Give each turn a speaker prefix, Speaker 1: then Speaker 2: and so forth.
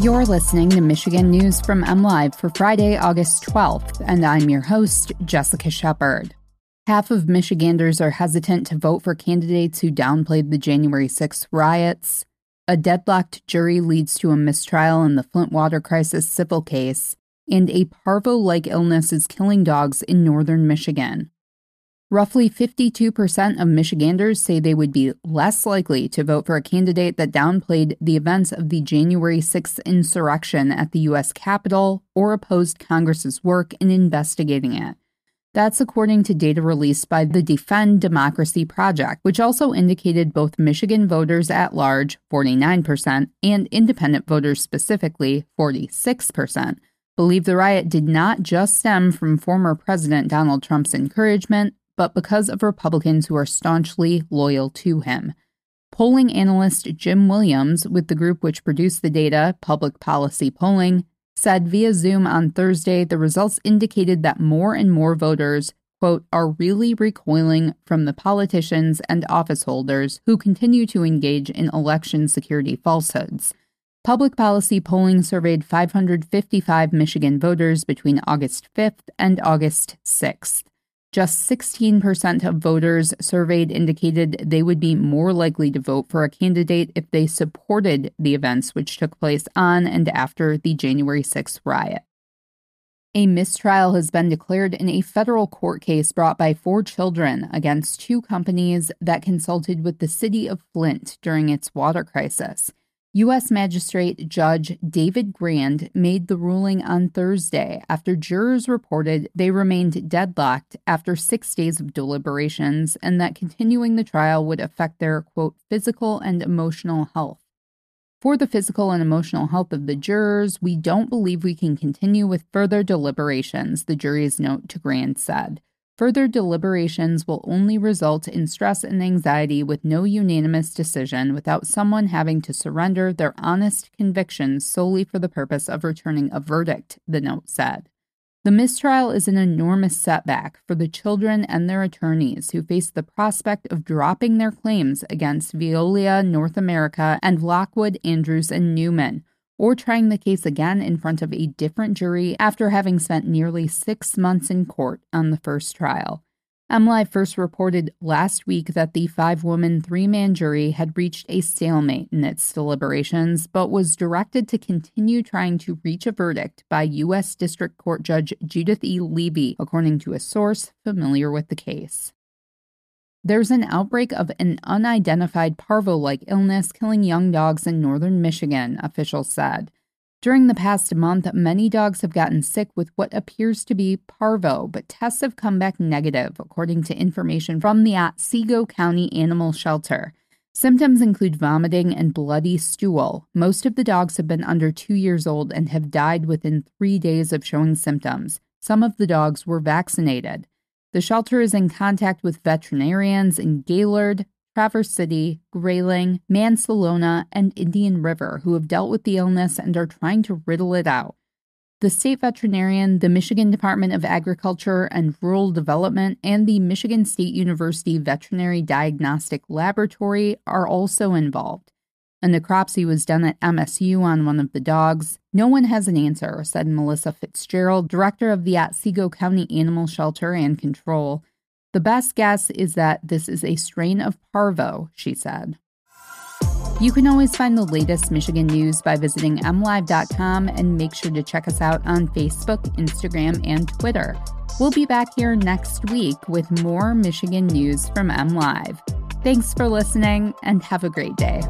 Speaker 1: You're listening to Michigan News from MLive for Friday, August 12th, and I'm your host, Jessica Shepard. Half of Michiganders are hesitant to vote for candidates who downplayed the January 6th riots. A deadlocked jury leads to a mistrial in the Flint water crisis civil case, and a parvo like illness is killing dogs in northern Michigan. Roughly 52% of Michiganders say they would be less likely to vote for a candidate that downplayed the events of the January 6th insurrection at the U.S. Capitol or opposed Congress's work in investigating it. That's according to data released by the Defend Democracy Project, which also indicated both Michigan voters at large, 49%, and independent voters specifically, 46%, believe the riot did not just stem from former President Donald Trump's encouragement, but because of Republicans who are staunchly loyal to him. Polling analyst Jim Williams, with the group which produced the data, Public Policy Polling, said via Zoom on Thursday the results indicated that more and more voters, quote, are really recoiling from the politicians and office holders who continue to engage in election security falsehoods. Public policy polling surveyed 555 Michigan voters between August 5th and August 6th. Just 16% of voters surveyed indicated they would be more likely to vote for a candidate if they supported the events which took place on and after the January 6th riot. A mistrial has been declared in a federal court case brought by four children against two companies that consulted with the city of Flint during its water crisis. U.S. Magistrate Judge David Grand made the ruling on Thursday after jurors reported they remained deadlocked after six days of deliberations and that continuing the trial would affect their, quote, physical and emotional health. For the physical and emotional health of the jurors, we don't believe we can continue with further deliberations, the jury's note to Grand said. Further deliberations will only result in stress and anxiety with no unanimous decision without someone having to surrender their honest convictions solely for the purpose of returning a verdict, the note said. The mistrial is an enormous setback for the children and their attorneys who face the prospect of dropping their claims against Veolia North America and Lockwood, Andrews, and Newman or trying the case again in front of a different jury after having spent nearly six months in court on the first trial. MLive first reported last week that the five woman, three man jury had reached a stalemate in its deliberations, but was directed to continue trying to reach a verdict by U.S. District Court Judge Judith E. Levy, according to a source familiar with the case. There's an outbreak of an unidentified parvo like illness killing young dogs in northern Michigan, officials said. During the past month, many dogs have gotten sick with what appears to be parvo, but tests have come back negative, according to information from the Otsego County Animal Shelter. Symptoms include vomiting and bloody stool. Most of the dogs have been under two years old and have died within three days of showing symptoms. Some of the dogs were vaccinated. The shelter is in contact with veterinarians in Gaylord, Traverse City, Grayling, Mancelona, and Indian River who have dealt with the illness and are trying to riddle it out. The state veterinarian, the Michigan Department of Agriculture and Rural Development, and the Michigan State University Veterinary Diagnostic Laboratory are also involved. A necropsy was done at MSU on one of the dogs. No one has an answer, said Melissa Fitzgerald, director of the Otsego County Animal Shelter and Control. The best guess is that this is a strain of parvo, she said. You can always find the latest Michigan news by visiting mlive.com and make sure to check us out on Facebook, Instagram, and Twitter. We'll be back here next week with more Michigan news from MLive. Thanks for listening and have a great day.